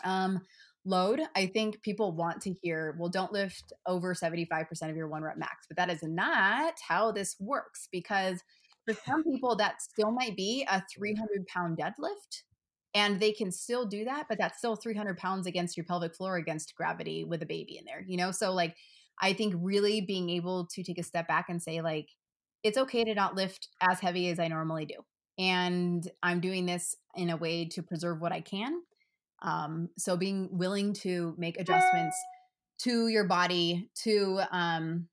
Um, load, I think people want to mm-hmm. hear, well, don't lift over 75% of your one rep max, but that is not how this works because for some people that still might be a 300 mm-hmm. pound deadlift and they can still do that, but that's still 300 pounds against your pelvic floor against gravity with a baby in there, you know? So like, I think really being able to take a step back and say like, it's okay to not lift as heavy as I normally do. And I'm doing this in a way to preserve what I can. Um, so being willing to make adjustments to your body, to um,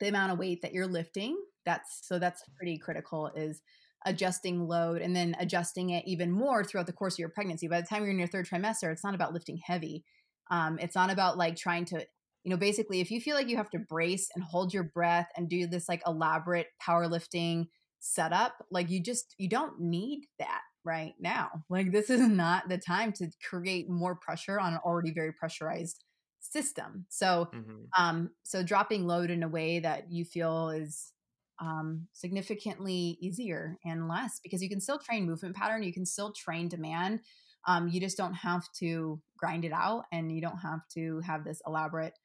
the amount of weight that you're lifting. That's so that's pretty critical is adjusting load and then adjusting it even more throughout the course of your pregnancy. By the time you're in your third trimester, it's not about lifting heavy. Um, it's not about like trying to you know, basically, if you feel like you have to brace and hold your breath and do this like elaborate powerlifting setup, like you just, you don't need that right now. Like, this is not the time to create more pressure on an already very pressurized system. So, mm-hmm. um, so dropping load in a way that you feel is um, significantly easier and less because you can still train movement pattern, you can still train demand. Um, you just don't have to grind it out and you don't have to have this elaborate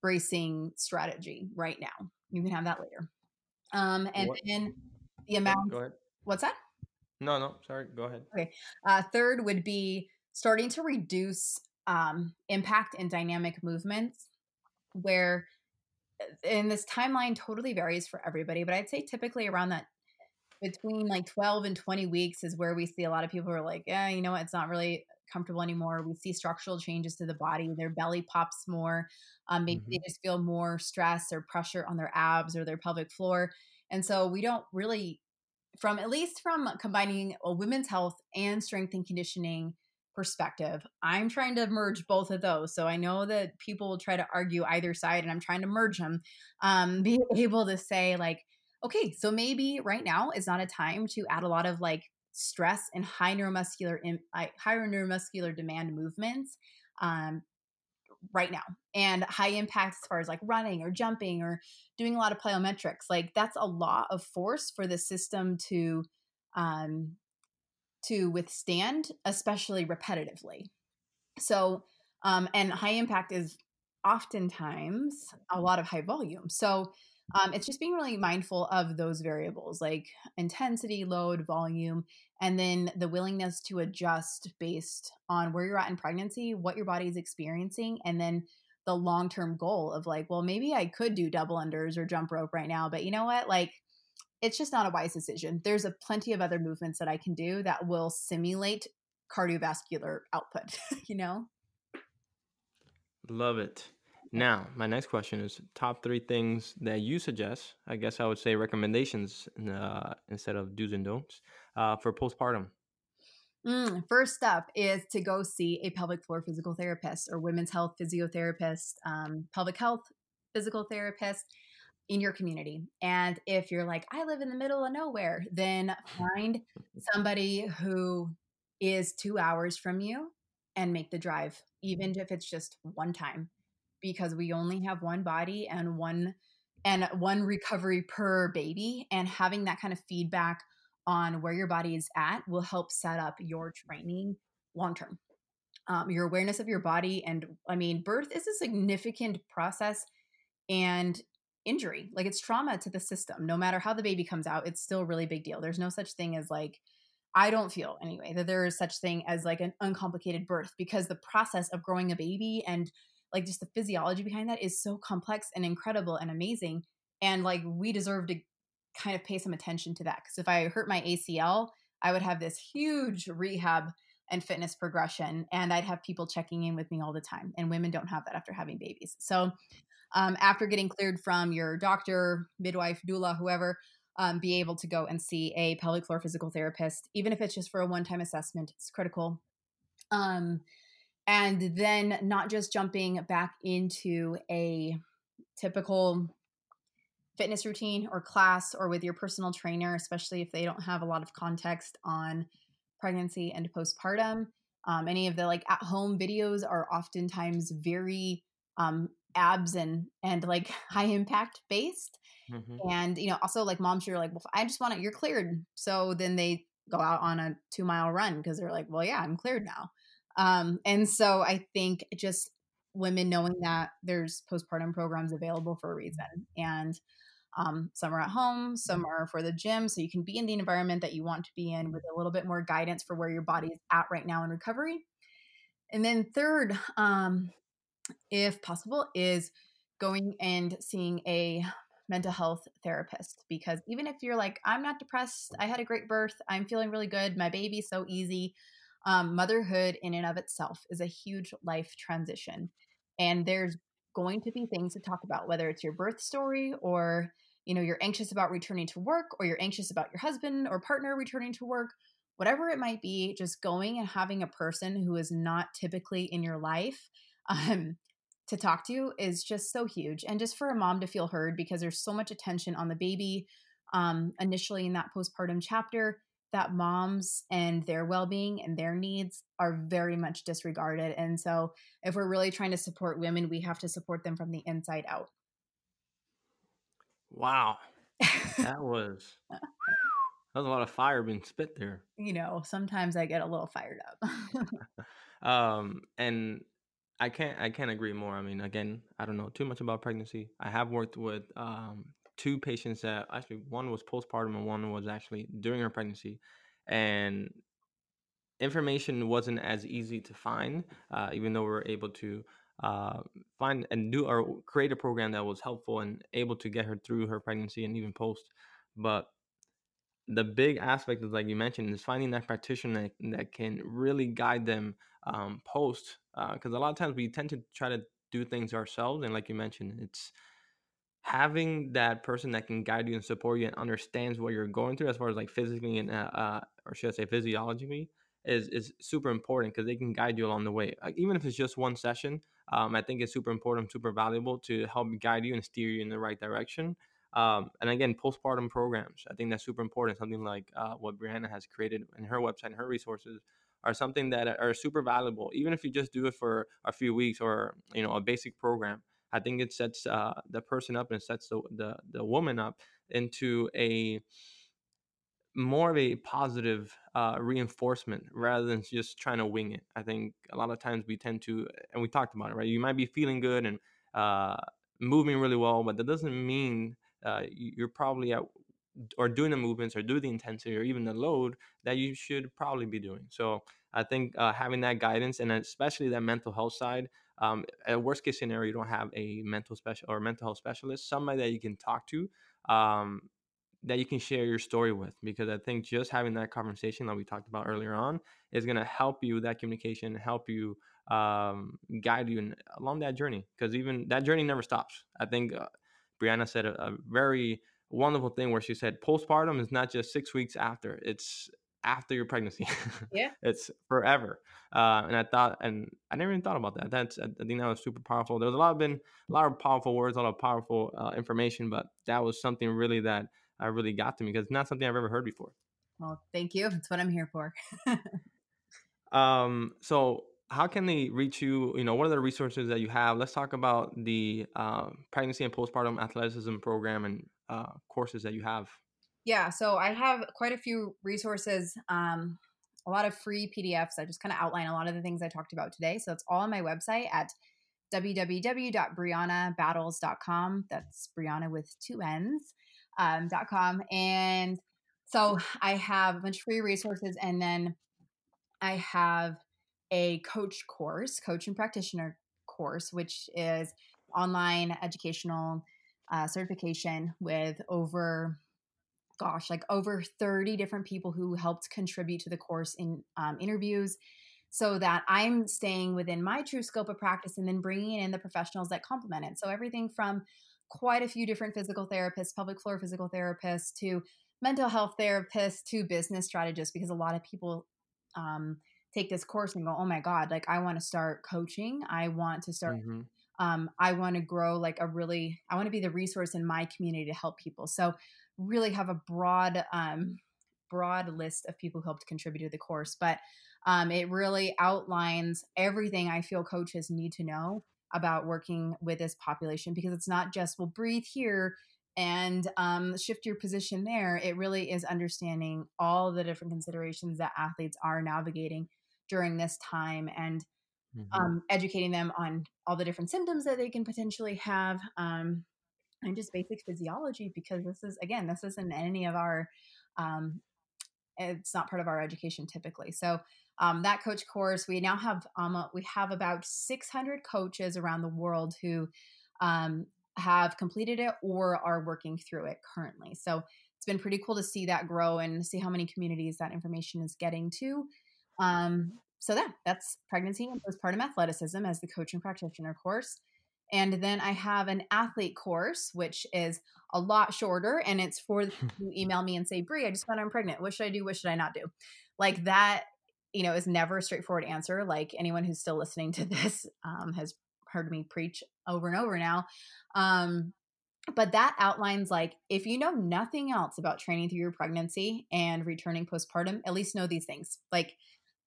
bracing strategy right now. You can have that later. Um, and what? then the amount. What's that? No, no, sorry. Go ahead. Okay. Uh, third would be starting to reduce um, impact and dynamic movements, where in this timeline totally varies for everybody, but I'd say typically around that between like 12 and 20 weeks is where we see a lot of people are like, yeah, you know what, it's not really comfortable anymore. We see structural changes to the body. Their belly pops more. Um, maybe mm-hmm. they just feel more stress or pressure on their abs or their pelvic floor. And so we don't really, from at least from combining a women's health and strength and conditioning perspective, I'm trying to merge both of those. So I know that people will try to argue either side, and I'm trying to merge them. Um, be able to say, like, okay, so maybe right now is not a time to add a lot of like stress and high neuromuscular higher neuromuscular demand movements um, right now and high impact as far as like running or jumping or doing a lot of plyometrics like that's a lot of force for the system to um, to withstand especially repetitively. So um, and high impact is oftentimes a lot of high volume. So um, it's just being really mindful of those variables like intensity, load, volume, and then the willingness to adjust based on where you're at in pregnancy, what your body is experiencing, and then the long term goal of like, well, maybe I could do double unders or jump rope right now, but you know what? Like, it's just not a wise decision. There's a plenty of other movements that I can do that will simulate cardiovascular output, you know? Love it. Now, my next question is top three things that you suggest. I guess I would say recommendations uh, instead of do's and don'ts uh, for postpartum. Mm, first up is to go see a pelvic floor physical therapist or women's health physiotherapist, um, pelvic health physical therapist in your community. And if you're like, I live in the middle of nowhere, then find somebody who is two hours from you and make the drive, even if it's just one time because we only have one body and one and one recovery per baby and having that kind of feedback on where your body is at will help set up your training long term um, your awareness of your body and i mean birth is a significant process and injury. Like it's trauma to the system. No matter how the baby comes out it's still a really big deal. There's no such thing as like i don't feel anyway that there is such thing as like an uncomplicated birth because the process of growing a baby and like just the physiology behind that is so complex and incredible and amazing and like we deserve to kind of pay some attention to that because if i hurt my acl i would have this huge rehab and fitness progression and i'd have people checking in with me all the time and women don't have that after having babies. So um, after getting cleared from your doctor midwife doula whoever um, be able to go and see a pelvic floor physical therapist even if it's just for a one-time assessment it's critical. Um, and then not just jumping back into a typical fitness routine or class or with your personal trainer, especially if they don't have a lot of context on pregnancy and postpartum. Um, any of the like at home videos are oftentimes very um, abs and and like high impact based. Mm-hmm. And you know, also like moms, you're like, well, I just want it. You're cleared. So then they go out on a two mile run because they're like, well, yeah, I'm cleared now. Um, and so I think just women knowing that there's postpartum programs available for a reason. And um, some are at home, some mm-hmm. are for the gym. So you can be in the environment that you want to be in with a little bit more guidance for where your body is at right now in recovery. And then, third, um, if possible, is going and seeing a mental health therapist because even if you're like, I'm not depressed, I had a great birth, I'm feeling really good, my baby's so easy, um, motherhood in and of itself is a huge life transition and there's going to be things to talk about whether it's your birth story or you know you're anxious about returning to work or you're anxious about your husband or partner returning to work whatever it might be just going and having a person who is not typically in your life um, to talk to is just so huge. And just for a mom to feel heard because there's so much attention on the baby um, initially in that postpartum chapter that moms and their well-being and their needs are very much disregarded. And so if we're really trying to support women we have to support them from the inside out. Wow. That was that was a lot of fire being spit there. You know sometimes i get a little fired up. Um and i can't i can't agree more. I mean again i don't know too much about pregnancy. I have worked with um two patients that actually one was postpartum and one was actually during her pregnancy, and information wasn't as easy to find, uh, even though we were able to uh, find and do or create a program that was helpful and able to get her through her pregnancy and even post. But the big aspect is like you mentioned is finding that practitioner that, that can really guide them um, post because uh, a lot of times we tend to try to do things ourselves and like you mentioned it's having that person that can guide you and support you and understands what you're going through as far as like physically and uh, uh or should I say physiologically is is super important because they can guide you along the way. Like, even if it's just one session, um, I think it's super important, super valuable to help guide you and steer you in the right direction. Um, and again, postpartum programs, I think that's super important. Something like uh, what Brianna has created in her website and her resources are something that are super valuable. Even if you just do it for a few weeks or you know a basic program, I think it sets uh, the person up and sets the, the the woman up into a more of a positive uh, reinforcement rather than just trying to wing it. I think a lot of times we tend to, and we talked about it, right? You might be feeling good and uh, moving really well, but that doesn't mean uh, you're probably at or doing the movements or do the intensity or even the load that you should probably be doing. So I think uh, having that guidance and especially that mental health side um, a worst case scenario, you don't have a mental special or mental health specialist, somebody that you can talk to, um, that you can share your story with. Because I think just having that conversation that we talked about earlier on is going to help you that communication, help you um, guide you in, along that journey. Because even that journey never stops. I think uh, Brianna said a, a very wonderful thing where she said postpartum is not just six weeks after; it's after your pregnancy. Yeah, it's forever. Uh, and I thought, and I never even thought about that. That's I think that was super powerful. There was a lot of been a lot of powerful words, a lot of powerful uh, information, but that was something really that I really got to me because it's not something I've ever heard before. Well, thank you. That's what I'm here for. um. So how can they reach you? You know, what are the resources that you have? Let's talk about the uh, pregnancy and postpartum athleticism program and uh, courses that you have. Yeah, so I have quite a few resources, um, a lot of free PDFs. I just kind of outline a lot of the things I talked about today. So it's all on my website at www.briannabattles.com. That's Brianna with two N's. Um, .com. And so I have a bunch of free resources, and then I have a coach course, coach and practitioner course, which is online educational uh, certification with over gosh, like over 30 different people who helped contribute to the course in um, interviews so that I'm staying within my true scope of practice and then bringing in the professionals that complement it. So everything from quite a few different physical therapists, pelvic floor physical therapists, to mental health therapists, to business strategists, because a lot of people um, take this course and go, oh my God, like I want to start coaching. I want to start. Mm-hmm. Um, I want to grow like a really, I want to be the resource in my community to help people. So really have a broad um, broad list of people who helped contribute to the course, but um, it really outlines everything I feel coaches need to know about working with this population because it's not just well breathe here and um, shift your position there. It really is understanding all the different considerations that athletes are navigating during this time and mm-hmm. um, educating them on all the different symptoms that they can potentially have. Um, and just basic physiology because this is again this isn't any of our um, it's not part of our education typically. So um, that coach course we now have um, we have about 600 coaches around the world who um, have completed it or are working through it currently. So it's been pretty cool to see that grow and see how many communities that information is getting to. Um, so that that's pregnancy and postpartum athleticism as the coach and practitioner course and then I have an athlete course, which is a lot shorter. And it's for you email me and say, Brie, I just found I'm pregnant. What should I do? What should I not do? Like that, you know, is never a straightforward answer. Like anyone who's still listening to this um, has heard me preach over and over now. Um, but that outlines like if you know nothing else about training through your pregnancy and returning postpartum, at least know these things. Like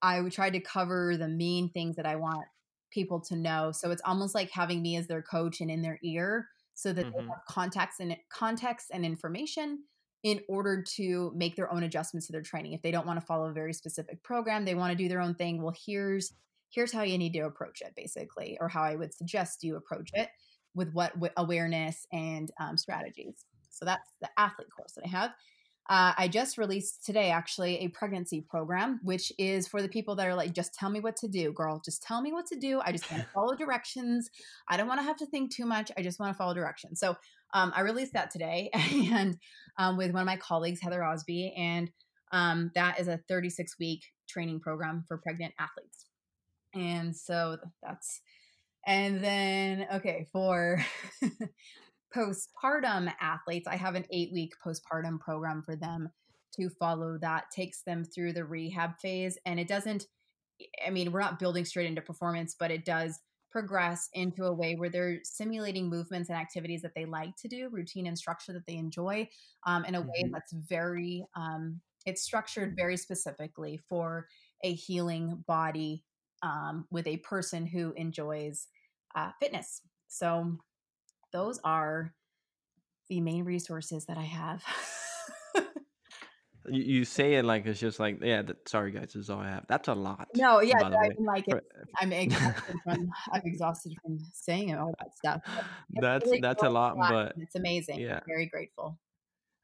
I tried to cover the main things that I want people to know. So it's almost like having me as their coach and in their ear so that mm-hmm. they have context and context and information in order to make their own adjustments to their training. If they don't want to follow a very specific program, they want to do their own thing. Well, here's here's how you need to approach it, basically, or how I would suggest you approach it with what awareness and um, strategies. So that's the athlete course that I have. Uh, I just released today, actually, a pregnancy program, which is for the people that are like, just tell me what to do, girl. Just tell me what to do. I just want to follow directions. I don't want to have to think too much. I just want to follow directions. So um, I released that today and um, with one of my colleagues, Heather Osby. And um, that is a 36 week training program for pregnant athletes. And so that's, and then, okay, for postpartum athletes, I have an eight week postpartum program for them to follow that takes them through the rehab phase. And it doesn't, I mean, we're not building straight into performance, but it does progress into a way where they're simulating movements and activities that they like to do, routine and structure that they enjoy, um, in a way mm-hmm. that's very, um, it's structured very specifically for a healing body um, with a person who enjoys uh, fitness. So those are the main resources that I have. you, you say it like it's just like yeah. That, sorry guys, this is all I have. That's a lot. No, yeah, I mean, like it, I'm exhausted from I'm exhausted from saying all that stuff. That's really that's a lot, but it's amazing. Yeah, I'm very grateful.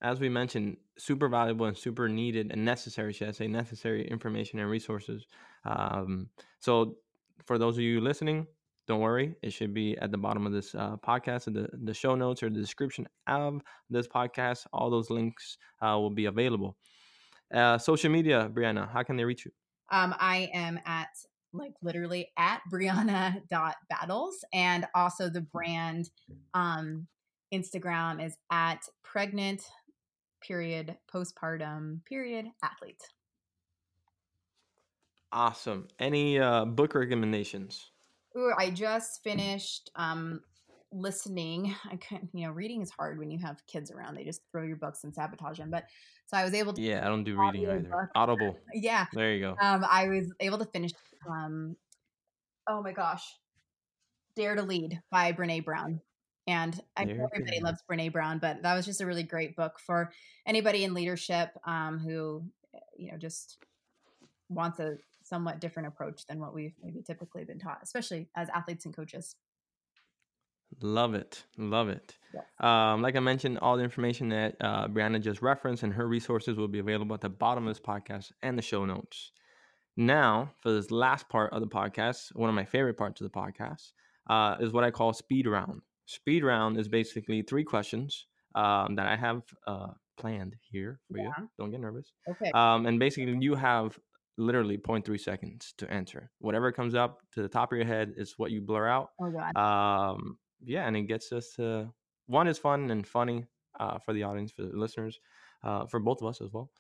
As we mentioned, super valuable and super needed and necessary, should I say, necessary information and resources. Um, so, for those of you listening, don't worry, it should be at the bottom of this uh, podcast, the, the show notes or the description of this podcast. All those links uh, will be available. Uh, social media, Brianna, how can they reach you? Um, I am at like literally at Brianna.battles and also the brand um, Instagram is at pregnant period postpartum period athlete. Awesome. Any uh, book recommendations? Ooh, I just finished um, listening. I can you know, reading is hard when you have kids around. They just throw your books and sabotage them. But so I was able to. Yeah, I don't do reading either. Book. Audible. Yeah. There you go. Um, I was able to finish. Um, oh my gosh, Dare to Lead by Brene Brown. And I know everybody loves Brene Brown, but that was just a really great book for anybody in leadership um, who, eh, you know, just wants a somewhat different approach than what we've maybe typically been taught, especially as athletes and coaches. Love it. Love it. Yes. Um, like I mentioned, all the information that uh, Brianna just referenced and her resources will be available at the bottom of this podcast and the show notes. Now, for this last part of the podcast, one of my favorite parts of the podcast uh, is what I call speed round. Speed round is basically three questions um, that I have uh, planned here for yeah. you. Don't get nervous. Okay. Um, and basically, you have literally 0.3 seconds to answer. Whatever comes up to the top of your head is what you blur out. Oh god. Um, yeah, and it gets us to one is fun and funny uh, for the audience, for the listeners, uh, for both of us as well.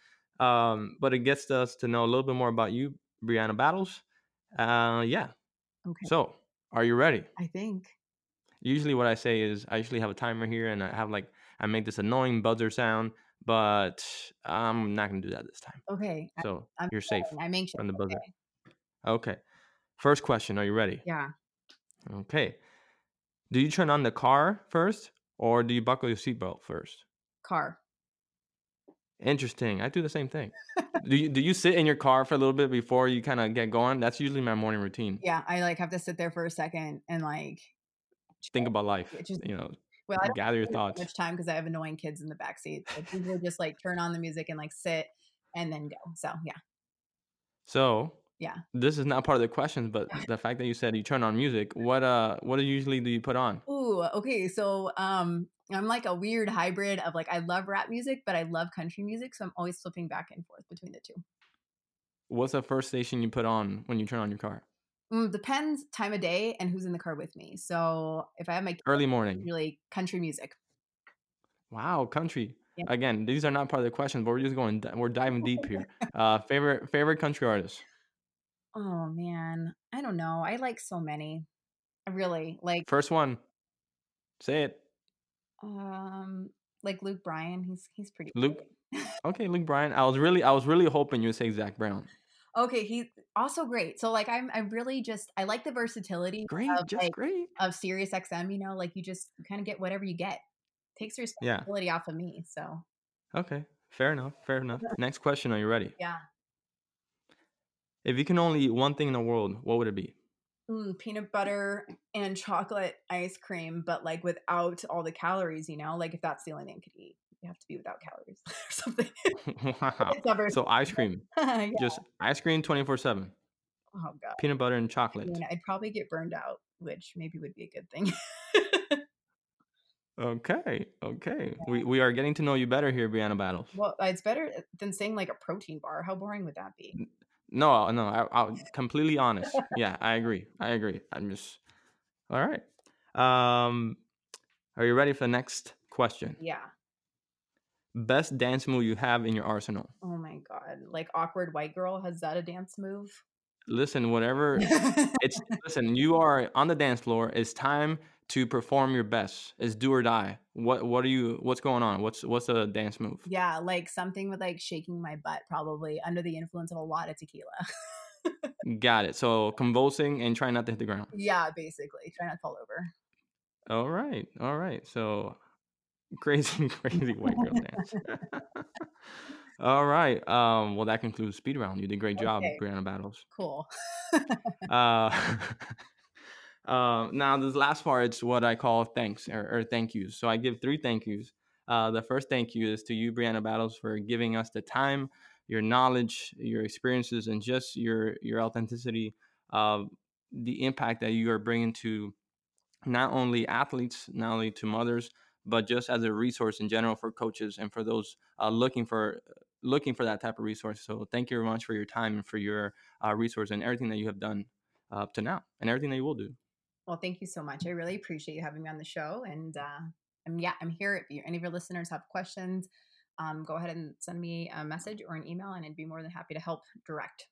Um, but it gets us to know a little bit more about you, Brianna Battles. Uh, yeah. Okay. So, are you ready? I think. Usually, what I say is I usually have a timer here, and I have like I make this annoying buzzer sound but I'm not gonna do that this time. Okay. So I'm you're safe. I'm anxious. From the buzzer. Okay. okay. First question. Are you ready? Yeah. Okay. Do you turn on the car first, or do you buckle your seatbelt first? Car. Interesting. I do the same thing. do you do you sit in your car for a little bit before you kind of get going? That's usually my morning routine. Yeah, I like have to sit there for a second and like think about life. Just, you know, well, I gather your thoughts. Much time because I have annoying kids in the back seat. So people just like turn on the music and like sit and then go. So yeah. So yeah, this is not part of the questions, but the fact that you said you turn on music, what uh, what usually do you put on? Ooh, okay. So um, I'm like a weird hybrid of like I love rap music, but I love country music, so I'm always flipping back and forth between the two. What's the first station you put on when you turn on your car? Mm, depends time of day and who's in the car with me. So if I have my early morning, really country music. Wow, country. Yeah. Again, these are not part of the questions, but we're just going. We're diving deep here. Uh, favorite favorite country artist. Oh man, I don't know. I like so many. Really, like First one. Say it. um, like Luke Bryan. He's he's pretty Luke. Okay, Luke Bryan. I was really, I was really hoping you would say Zac Brown. Okay, he's also great. So like I'm I'm really just I like the versatility Great, of just like great. of Sirius XM. You know, like you just kind of get whatever you get. Takes the Yeah. responsibility off of me. So Okay. Fair enough. Fair enough. Next question. Are you ready? yeah. If you can only eat one thing in the world, what would it be? Mm, peanut butter and chocolate ice cream, but like without all the calories, you know, like if that's the only thing I could eat, you have to be without calories or something. wow. So ice cream, yeah. just ice cream twenty four seven, Oh god. peanut butter and I chocolate. mean, I'd probably get burned out, which maybe would be a good thing. Okay, okay. We we are getting to know you better here, Brianna Battles. well, it's better than saying like a protein bar. How boring would that be? No, no, I, I'll completely honest. Yeah, I agree. I agree. I'm just all right. Um, are you ready for the next question? Yeah. Best dance move you have in your arsenal? Oh my god. Like awkward white girl, has that a dance move? Listen, whatever it's listen, you are on the dance floor. It's time to perform your best. is do or die. What what are you what's going on? What's what's a dance move? yeah, like something with like shaking my butt, probably under the influence of a lot of tequila. Got it. So convulsing and trying not to hit the ground. yeah, basically. Try not to fall over. All right. All right. So crazy, crazy white girl dance. All right. Um, well that concludes speed round. You did a great job, Okay. Brianna Battles. Cool. Uh, uh, now this last part it's what I call thanks or, or thank yous. So I give three thank yous. Uh, the first thank you is to you, Brianna Battles, for giving us the time, your knowledge, your experiences, and just your your authenticity. Uh, the impact that you are bringing to not only athletes, not only to mothers, but just as a resource in general for coaches and for those uh, looking for looking for that type of resource. So thank you very much for your time and for your uh, resource and everything that you have done up to now and everything that you will do. Well, thank you so much. I really appreciate you having me on the show. And uh, I'm yeah, I'm here. If you, any of your listeners have questions, um, go ahead and send me a message or an email, and I'd be more than happy to help direct.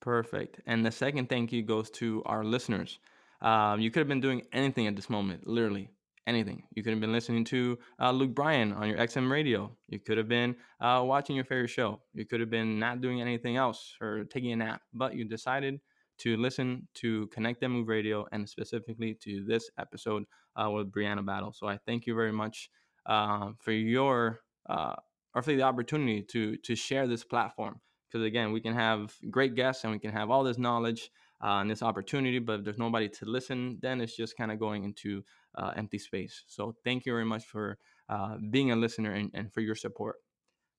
Perfect. And the second thank you goes to our listeners. Um, you could have been doing anything at this moment, literally anything. You could have been listening to uh, Luke Bryan on your XM radio. You could have been uh, watching your favorite show. You could have been not doing anything else or taking a nap, but you decided to listen to Connect and Move Radio and specifically to this episode uh, with Brianna Battle. So I thank you very much uh, for your uh, or for the opportunity to to share this platform. Because again we can have great guests and we can have all this knowledge uh, and this opportunity but if there's nobody to listen then it's just kind of going into uh, empty space. So thank you very much for uh, being a listener and, and for your support.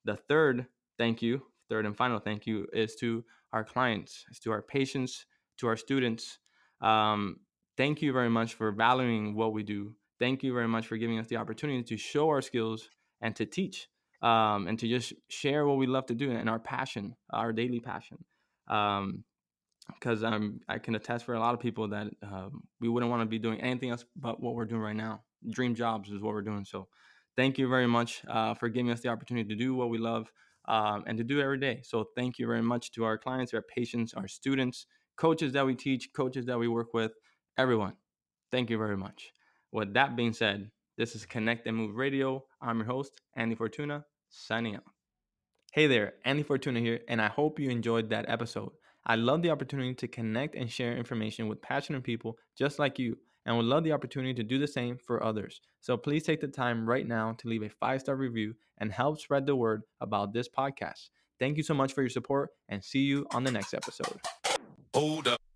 The third thank you third and final thank you is to our clients is to our patients to our students um, thank you very much for valuing what we do thank you very much for giving us the opportunity to show our skills and to teach um, and to just share what we love to do and our passion, our daily passion. Because um, I can attest for a lot of people that um, we wouldn't want to be doing anything else but what we're doing right now. Dream jobs is what we're doing. So, thank you very much uh, for giving us the opportunity to do what we love um, and to do every day. So, thank you very much to our clients, our patients, our students, coaches that we teach, coaches that we work with, everyone. Thank you very much. With that being said, this is Connect and Move Radio. I'm your host, Andy Fortuna, signing out. Hey there, Andy Fortuna here, and I hope you enjoyed that episode. I love the opportunity to connect and share information with passionate people just like you, and would love the opportunity to do the same for others. So please take the time right now to leave a five star review and help spread the word about this podcast. Thank you so much for your support, and see you on the next episode. Hold up.